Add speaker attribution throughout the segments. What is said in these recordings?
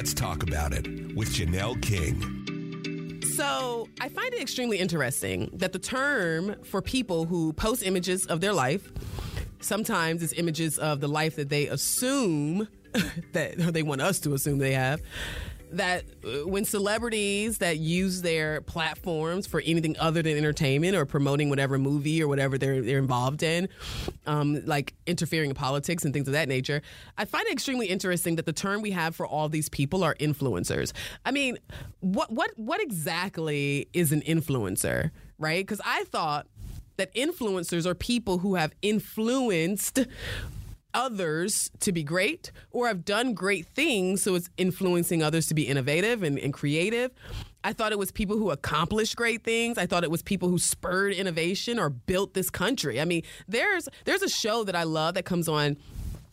Speaker 1: Let's Talk About It with Janelle King.
Speaker 2: So I find it extremely interesting that the term for people who post images of their life, sometimes it's images of the life that they assume that they want us to assume they have, that uh, when celebrities that use their platforms for anything other than entertainment or promoting whatever movie or whatever they're they're involved in, um, like interfering in politics and things of that nature, I find it extremely interesting that the term we have for all these people are influencers. I mean, what what what exactly is an influencer, right? Because I thought that influencers are people who have influenced others to be great or have done great things so it's influencing others to be innovative and, and, creative. I thought it was people who accomplished great things. I thought it was people who spurred innovation or built this country. I mean there's there's a show that i love that comes on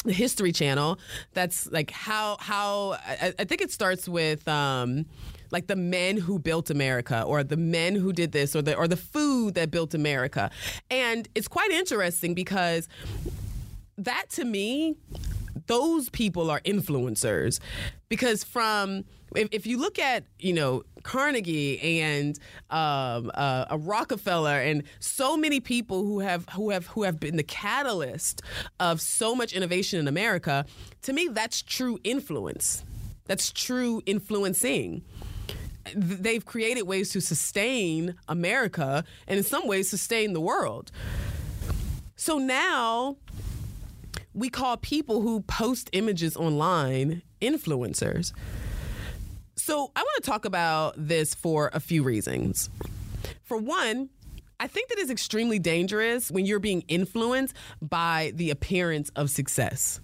Speaker 2: the history channel that's like how how i, I think it starts with um like the men who built America or the men who did this or the or the food that built America. And it's quite interesting because that to me those people are influencers because from if, if you look at you know Carnegie and um, uh, a Rockefeller and so many people who have who have who have been the catalyst of so much innovation in America, to me that's true influence. That's true influencing. They've created ways to sustain America and in some ways sustain the world. So now we call people who post images online influencers. So I want to talk about this for a few reasons. For one, I think that it's extremely dangerous when you're being influenced by the appearance of success.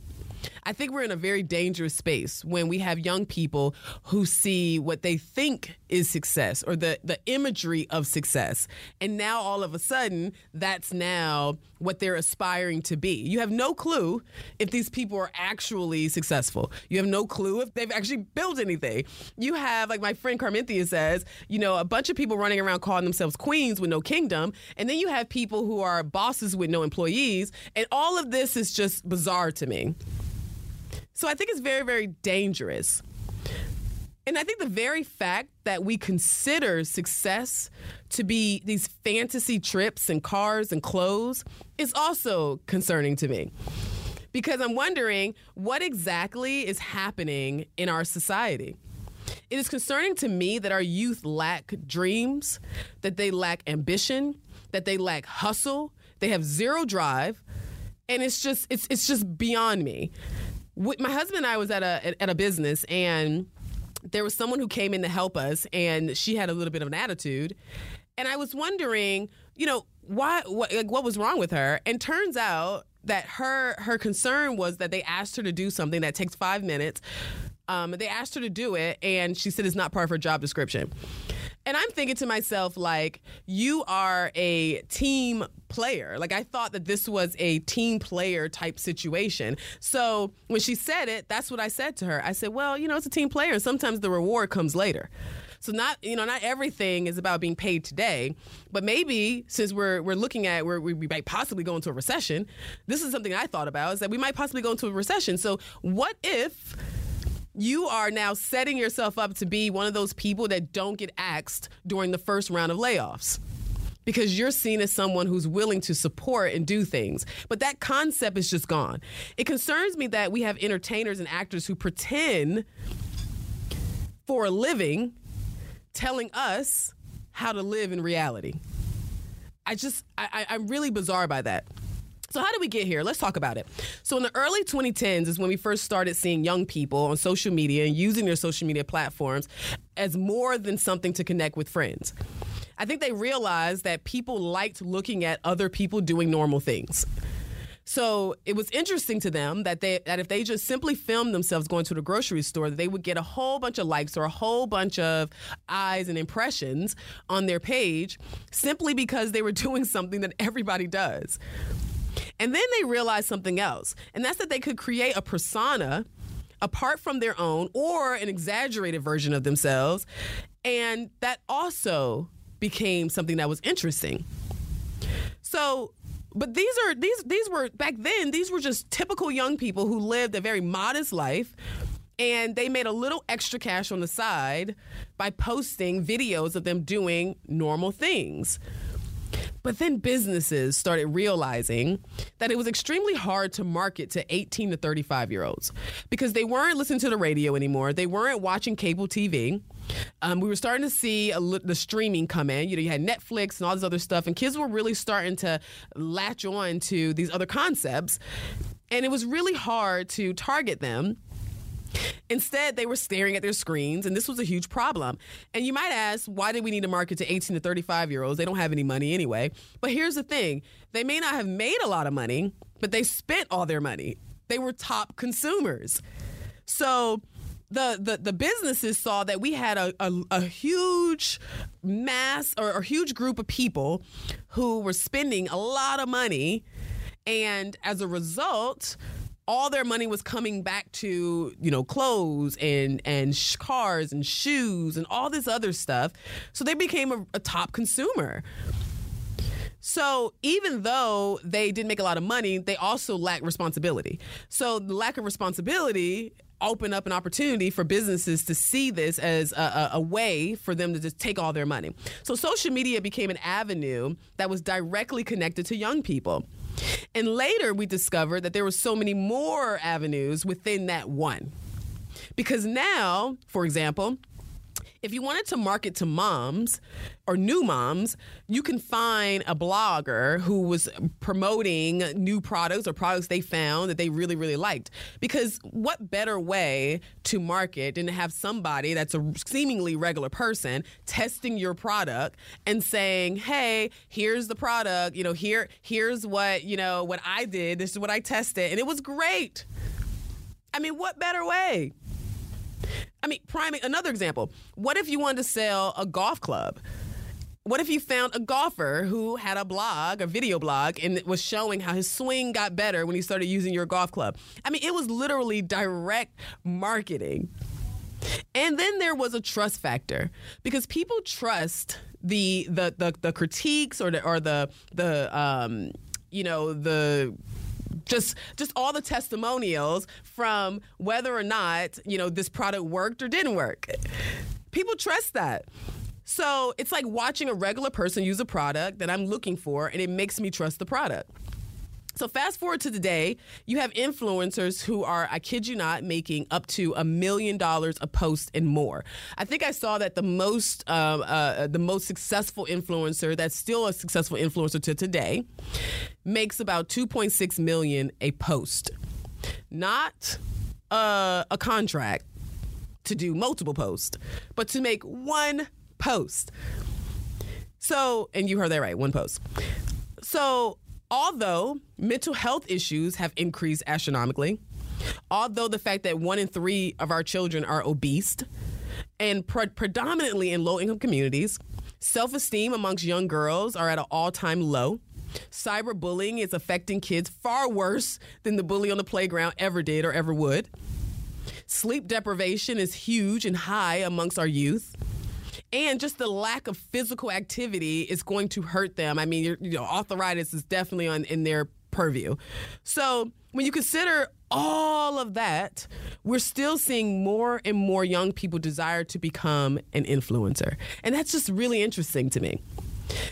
Speaker 2: I think we're in a very dangerous space when we have young people who see what they think is success or the, the imagery of success. And now all of a sudden, that's now what they're aspiring to be. You have no clue if these people are actually successful. You have no clue if they've actually built anything. You have, like my friend Carminthia says, you know, a bunch of people running around calling themselves queens with no kingdom. And then you have people who are bosses with no employees. And all of this is just bizarre to me. So I think it's very, very dangerous. And I think the very fact that we consider success to be these fantasy trips and cars and clothes is also concerning to me. Because I'm wondering what exactly is happening in our society. It is concerning to me that our youth lack dreams, that they lack ambition, that they lack hustle, they have zero drive, and it's just it's it's just beyond me my husband and I was at a at a business and there was someone who came in to help us and she had a little bit of an attitude and I was wondering, you know, why what like, what was wrong with her? And turns out that her her concern was that they asked her to do something that takes 5 minutes. Um, they asked her to do it and she said it's not part of her job description. And I'm thinking to myself, like, you are a team player. Like, I thought that this was a team player type situation. So when she said it, that's what I said to her. I said, well, you know, it's a team player, and sometimes the reward comes later. So not you know not everything is about being paid today, but maybe since we're we're looking at where we might possibly go into a recession, this is something I thought about is that we might possibly go into a recession. So what if you are now setting yourself up to be one of those people that don't get axed during the first round of layoffs because you're seen as someone who's willing to support and do things. But that concept is just gone. It concerns me that we have entertainers and actors who pretend for a living telling us how to live in reality. I just, I, I'm really bizarre by that. So, how did we get here? Let's talk about it. So, in the early 2010s is when we first started seeing young people on social media and using their social media platforms as more than something to connect with friends. I think they realized that people liked looking at other people doing normal things. So it was interesting to them that they that if they just simply filmed themselves going to the grocery store, they would get a whole bunch of likes or a whole bunch of eyes and impressions on their page simply because they were doing something that everybody does. And then they realized something else, and that's that they could create a persona apart from their own or an exaggerated version of themselves. And that also became something that was interesting. So, but these are these these were back then these were just typical young people who lived a very modest life and they made a little extra cash on the side by posting videos of them doing normal things. But then businesses started realizing that it was extremely hard to market to 18 to 35 year olds because they weren't listening to the radio anymore. They weren't watching cable TV. Um, we were starting to see the streaming come in. You know, you had Netflix and all this other stuff, and kids were really starting to latch on to these other concepts. And it was really hard to target them Instead, they were staring at their screens, and this was a huge problem. And you might ask, why did we need to market to 18 to 35 year olds? They don't have any money anyway. But here's the thing they may not have made a lot of money, but they spent all their money. They were top consumers. So, the, the, the businesses saw that we had a, a, a huge mass or a huge group of people who were spending a lot of money. And as a result, all their money was coming back to you know clothes and and sh- cars and shoes and all this other stuff. So they became a, a top consumer. So even though they didn't make a lot of money they also lacked responsibility. So the lack of responsibility opened up an opportunity for businesses to see this as a, a, way for them to just take all their money. So social media became an avenue that was directly connected to young people and later we discovered that there were so many more avenues within that one. Because now, for example, if you wanted to market to moms or new moms, you can find a blogger who was promoting new products or products they found that they really, really liked. Because what better way to market than to have somebody that's a seemingly regular person testing your product and saying, hey, here's the product, you know, here, here's what, you know, what I did, this is what I tested, and it was great. I mean, what better way? I mean, prime another example. What if you wanted to sell a golf club? What if you found a golfer who had a blog, a video blog, and was showing how his swing got better when he started using your golf club? I mean, it was literally direct marketing. And then there was a trust factor because people trust the the the, the critiques or the or the the um, you know the just just all the testimonials from whether or not you know this product worked or didn't work. People trust that. So it's like watching a regular person use a product that I'm looking for, and it makes me trust the product. So fast forward to today, you have influencers who are, I kid you not, making up to a million dollars a post and more. I think I saw that the most, um, uh, the most successful influencer, that's still a successful influencer to today, makes about 2.6 million a post, not uh, a contract to do multiple posts, but to make one post. So, and you heard that right, one post. So Although mental health issues have increased astronomically, although the fact that one in three of our children are obese, and pre- predominantly in low income communities, self esteem amongst young girls are at an all time low. Cyberbullying is affecting kids far worse than the bully on the playground ever did or ever would. Sleep deprivation is huge and high amongst our youth and just the lack of physical activity is going to hurt them. I mean, you know, arthritis is definitely on in their purview. So when you consider all of that, we're still seeing more and more young people desire to become an influencer, and that's just really interesting to me.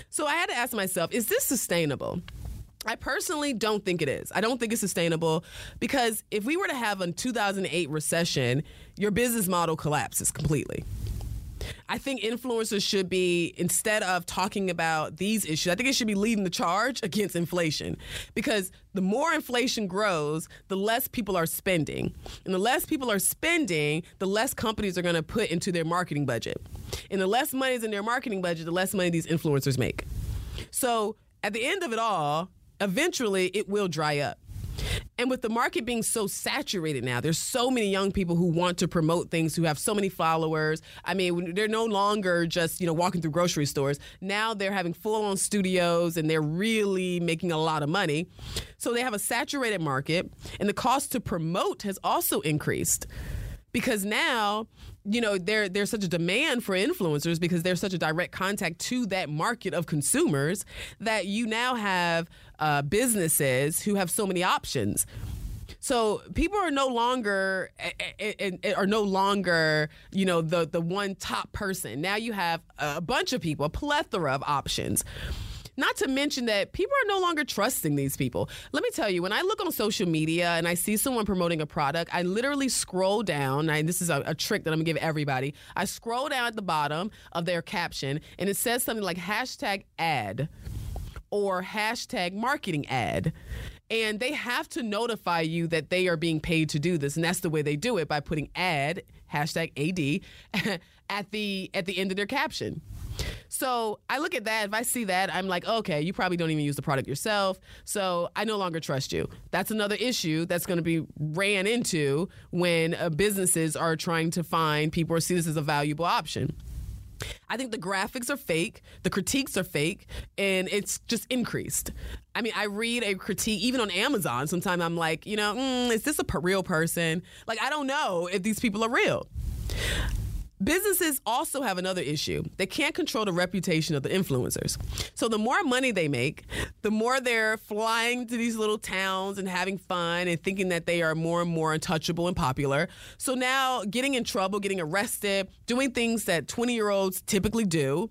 Speaker 2: So I had to ask myself, is this sustainable? I personally don't think it is. I don't think it's sustainable because if we were to have a 2008 recession, your business model collapses completely. I think influencers should be, instead of talking about these issues, I think it should be leading the charge against inflation. Because the more inflation grows, the less people are spending. And the less people are spending, the less companies are going to put into their marketing budget. And the less money is in their marketing budget, the less money these influencers make. So at the end of it all, eventually it will dry up. And with the market being so saturated now, there's so many young people who want to promote things, who have so many followers. I mean, they're no longer just, you know, walking through grocery stores. Now they're having full on studios and they're really making a lot of money. So they have a saturated market, and the cost to promote has also increased because now you know there there's such a demand for influencers because there's such a direct contact to that market of consumers that you now have uh, businesses who have so many options. So people are no longer are no longer you know the the one top person. Now you have a bunch of people, a plethora of options. Not to mention that people are no longer trusting these people. Let me tell you, when I look on social media and I see someone promoting a product, I literally scroll down. And this is a, a trick that I'm gonna give everybody. I scroll down at the bottom of their caption and it says something like hashtag ad or hashtag marketing ad. And they have to notify you that they are being paid to do this. And that's the way they do it by putting ad, hashtag AD, at the at the end of their caption. So I look at that. If I see that, I'm like, okay, you probably don't even use the product yourself. So I no longer trust you. That's another issue that's going to be ran into when uh, businesses are trying to find people or see this as a valuable option. I think the graphics are fake, the critiques are fake, and it's just increased. I mean, I read a critique even on Amazon. Sometimes I'm like, you know, mm, is this a real person? Like, I don't know if these people are real. Businesses also have another issue. They can't control the reputation of the influencers. So the more money they make, the more they're flying to these little towns and having fun and thinking that they are more and more untouchable and popular. So now getting in trouble, getting arrested, doing things that 20 year olds typically do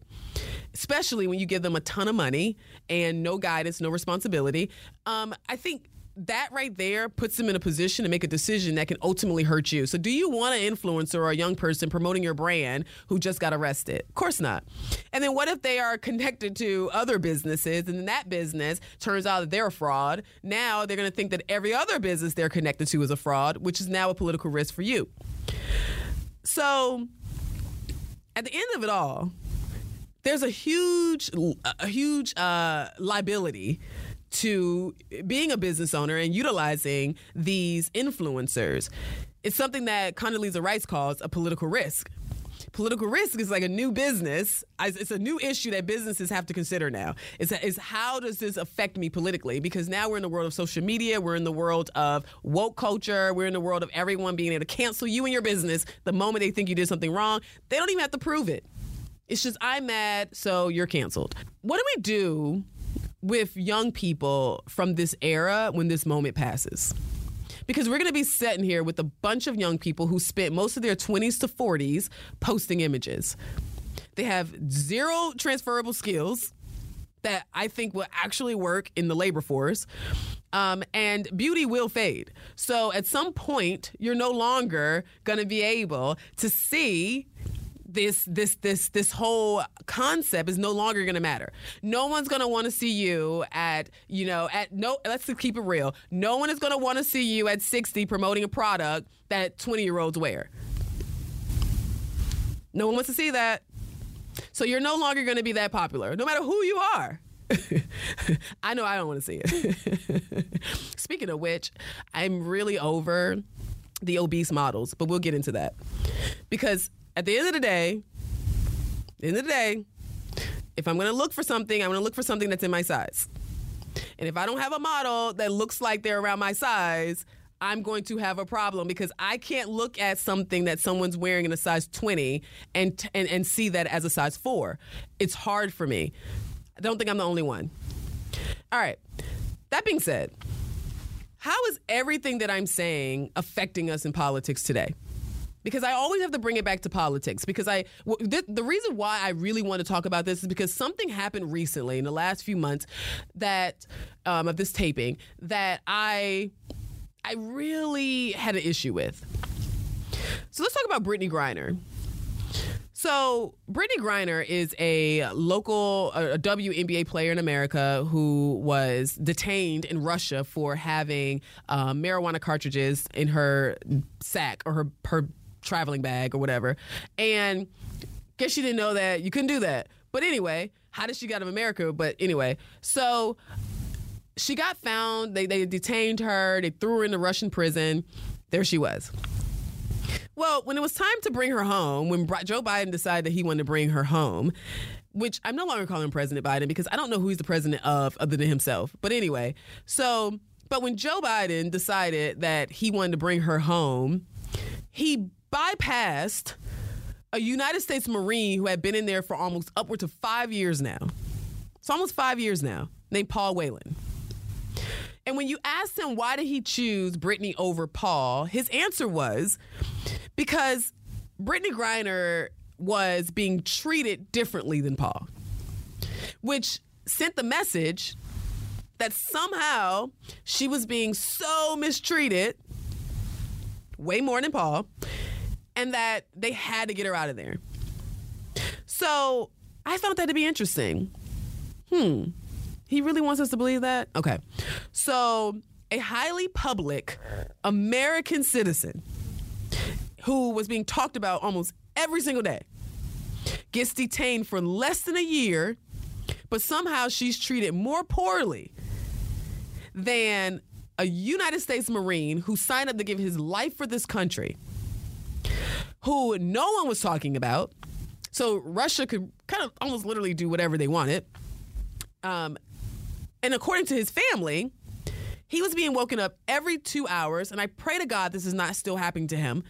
Speaker 2: especially when you give them a ton of money and no guidance, no responsibility. Um, I think that right there puts them in a position to make a decision that can ultimately hurt you. So, do you want an influencer or a young person promoting your brand who just got arrested? Of course not. And then what if they are connected to other businesses and that business turns out that they're a fraud? Now they're going to think that every other business they're connected to is a fraud, which is now a political risk for you. So, at the end of it all, there's a huge, a huge uh, liability to being a business owner and utilizing these influencers. It's something that Condoleezza Rice calls a political risk. Political risk is like a new business. It's a new issue that businesses have to consider now. It's, is how does this affect me politically? Because now we're in the world of social media, we're in the world of woke culture, we're in the world of everyone being able to cancel you and your business the moment they think you did something wrong. They don't even have to prove it. It's just I'm mad, so you're canceled. What do we do with young people from this era when this moment passes. Because we're going to be sitting here with a bunch of young people who spent most of their 20s to 40s posting images. They have zero transferable skills that I think will actually work in the labor force. Um, and beauty will fade. So at some point, you're no longer going to be able to see this this this this whole concept is no longer going to matter. No one's going to want to see you at you know at no. Let's keep it real. No one is going to want to see you at 60 promoting a product that 20 year olds wear. No one wants to see that. So you're no longer going to be that popular, no matter who you are. I know I don't want to see it. Speaking of which, I'm really over the obese models, but we'll get into that because at the end of the day, end of the day, if I'm to look for something, I'm to look for something that's in my size. And if I don't have a model that looks like they're around my size, I'm going to have a problem because I can't look at something that someone's wearing in a size 20 and and, and see that as a size 4. It's hard for me. I don't think I'm the only one. All right. That being said, how is everything that I'm saying affecting us in politics today? Because I always have to bring it back to politics. Because I, th- the reason why I really want to talk about this is because something happened recently in the last few months that um, of this taping that I, I really had an issue with. So let's talk about Brittney Griner. So, Brittney Griner is a local, a WNBA player in America who was detained in Russia for having um, marijuana cartridges in her sack or her, her traveling bag or whatever. And guess she didn't know that you couldn't do that. But anyway, how did she get out of America? But anyway, so she got found. They, they detained her, they threw her in the Russian prison. There she was. Well, when it was time to bring her home, when Joe Biden decided that he wanted to bring her home, which I'm no longer calling President Biden because I don't know who he's the president of other than himself. But anyway, so, but when Joe Biden decided that he wanted to bring her home, he bypassed a United States Marine who had been in there for almost upwards of five years now. It's almost five years now, named Paul Whelan. And when you asked him why did he choose Brittney over Paul, his answer was because Brittney Griner was being treated differently than Paul, which sent the message that somehow she was being so mistreated, way more than Paul, and that they had to get her out of there. So I found that to be interesting. Hmm. He really wants us to believe that? Okay. So, a highly public American citizen who was being talked about almost every single day gets detained for less than a year, but somehow she's treated more poorly than a United States Marine who signed up to give his life for this country, who no one was talking about. So Russia could kind of almost literally do whatever they wanted. Um, and according to his family, he was being woken up every two hours. And I pray to God this is not still happening to him.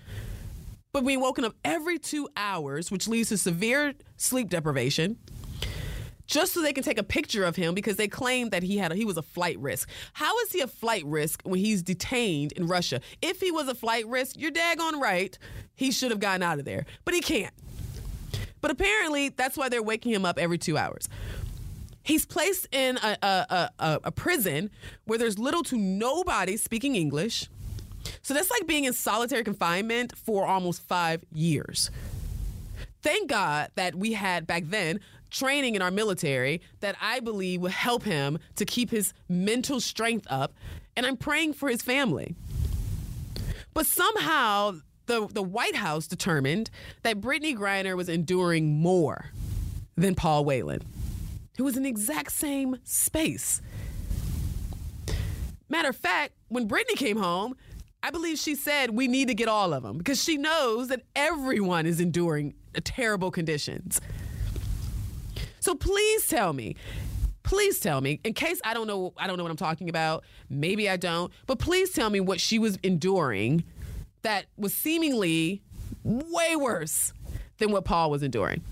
Speaker 2: But being woken up every two hours, which leads to severe sleep deprivation, just so they can take a picture of him because they claim that he had a, he was a flight risk. How is he a flight risk when he's detained in Russia? If he was a flight risk, you're daggone right, he should have gotten out of there. But he can't. But apparently, that's why they're waking him up every two hours. He's placed in a, a, a, a prison where there's little to nobody speaking English. So that's like being in solitary confinement for almost five years. Thank God that we had back then training in our military that I believe will help him to keep his mental strength up. And I'm praying for his family. But somehow the, the White House determined that Brittney Griner was enduring more than Paul Whelan. It was in the exact same space. Matter of fact, when Brittney came home, I believe she said we need to get all of them because she knows that everyone is enduring terrible conditions. So please tell me, please tell me, in case I don't know, I don't know what I'm talking about. Maybe I don't, but please tell me what she was enduring that was seemingly way worse than what Paul was enduring.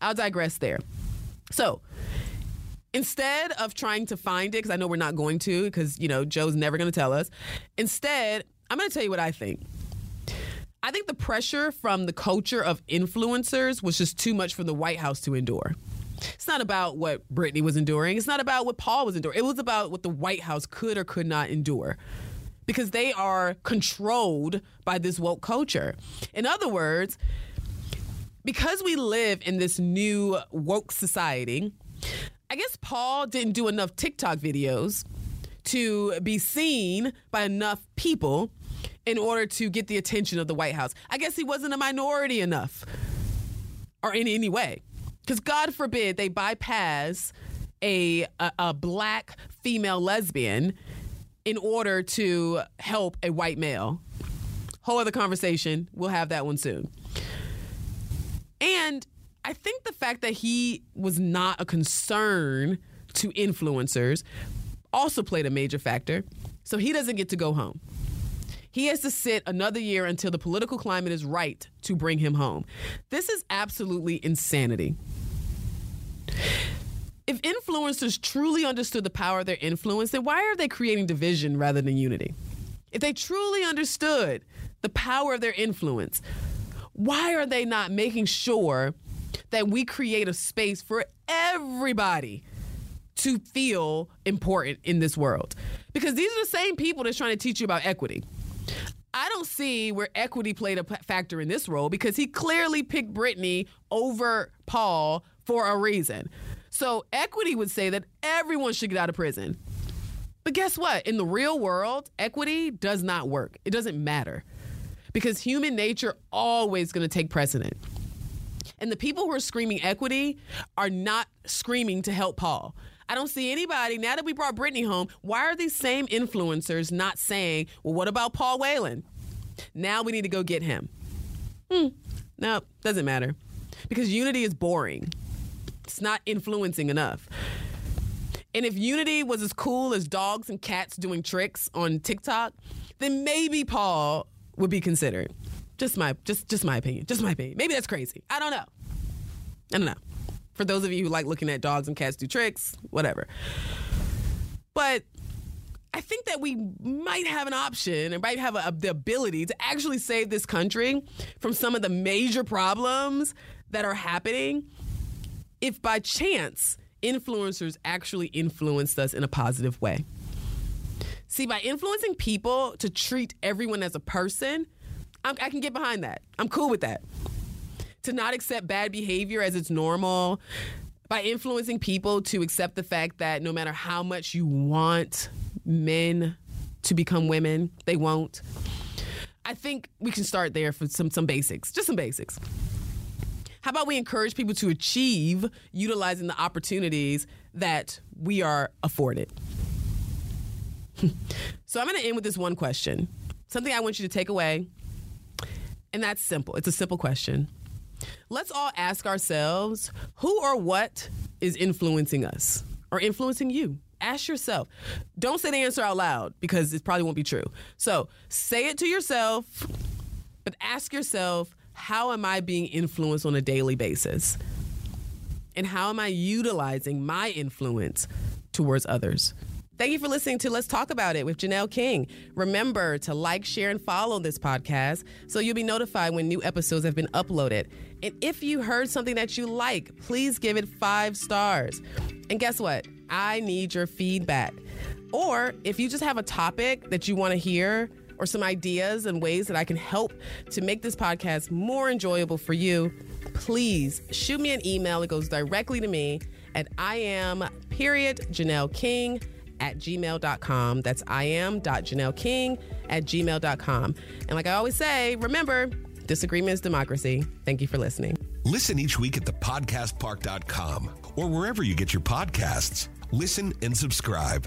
Speaker 2: I'll digress there. So, instead of trying to find it, because I know we're not going to, because, you know, Joe's never going to tell us, instead, I'm going to tell you what I think. I think the pressure from the culture of influencers was just too much for the White House to endure. It's not about what Brittney was enduring. It's not about what Paul was enduring. It was about what the White House could or could not endure because they are controlled by this woke culture. In other words, because we live in this new woke society, I guess Paul didn't do enough TikTok videos to be seen by enough people in order to get the attention of the White House. I guess he wasn't a minority enough or in any way. Because God forbid they bypass a, a, a black female lesbian in order to help a white male. Whole other conversation. We'll have that one soon. And I think the fact that he was not a concern to influencers also played a major factor. So he doesn't get to go home. He has to sit another year until the political climate is right to bring him home. This is absolutely insanity. If influencers truly understood the power of their influence, then why are they creating division rather than unity? If they truly understood the power of their influence, why are they not making sure that we create a space for everybody to feel important in this world? Because these are the same people that's trying to teach you about equity. I don't see where equity played a factor in this role because he clearly picked Brittney over Paul for a reason. So equity would say that everyone should get out of prison. But guess what? In the real world, equity does not work. It doesn't matter because human nature always going to take precedent. And the people who are screaming equity are not screaming to help Paul. I don't see anybody, now that we brought Brittney home, why are these same influencers not saying, well, what about Paul Whelan? Now we need to go get him. Hmm. No, doesn't matter. Because unity is boring, it's not influencing enough. And if unity was as cool as dogs and cats doing tricks on TikTok, then maybe Paul would be considered. Just my just just my opinion. Just my opinion. Maybe that's crazy. I don't know. I don't know. For those of you who like looking at dogs and cats do tricks, whatever. But I think that we might have an option and might have a, the ability to actually save this country from some of the major problems that are happening if by chance influencers actually influenced us in a positive way. See, by influencing people to treat everyone as a person, I'm, i can get behind that. I'm cool with that. To not accept bad behavior as it's normal, by influencing people to accept the fact that no matter how much you want men to become women, they won't. I think we can start there for some some basics, just some basics. How about we encourage people to achieve utilizing the opportunities that we are afforded? so I'm going to end with this one question. Something I want you to take away. And that's simple. It's a simple question. Let's all ask ourselves who or what is influencing us or influencing you? Ask yourself. Don't say the answer out loud because it probably won't be true. So say it to yourself, but ask yourself how am I being influenced on a daily basis? And how am I utilizing my influence towards others? Thank you for listening to Let's Talk About It with Janelle King. Remember to like, share, and follow this podcast so you'll be notified when new episodes have been uploaded. And if you heard something that you like, please give it five stars. And guess what? I need your feedback. Or if you just have a topic that you want to hear, or some ideas and ways that I can help to make this podcast more enjoyable for you, please shoot me an email. It goes directly to me at I am period Janelle King at gmail.com. That's I am Janelle King at gmail.com. And like I always say, remember, disagreement is democracy. Thank you for listening.
Speaker 1: Listen each week at thepodcastpark.com or wherever you get your podcasts. Listen and subscribe.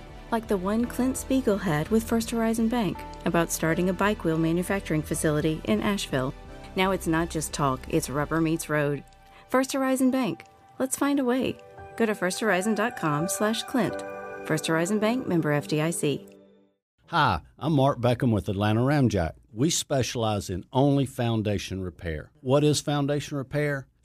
Speaker 3: like the one Clint Spiegel had with First Horizon Bank about starting a bike wheel manufacturing facility in Asheville. Now it's not just talk, it's rubber meets road. First Horizon Bank. Let's find a way. Go to firsthorizon.com slash Clint. First Horizon Bank member FDIC.
Speaker 4: Hi, I'm Mark Beckham with Atlanta Ramjack. We specialize in only foundation repair. What is foundation repair?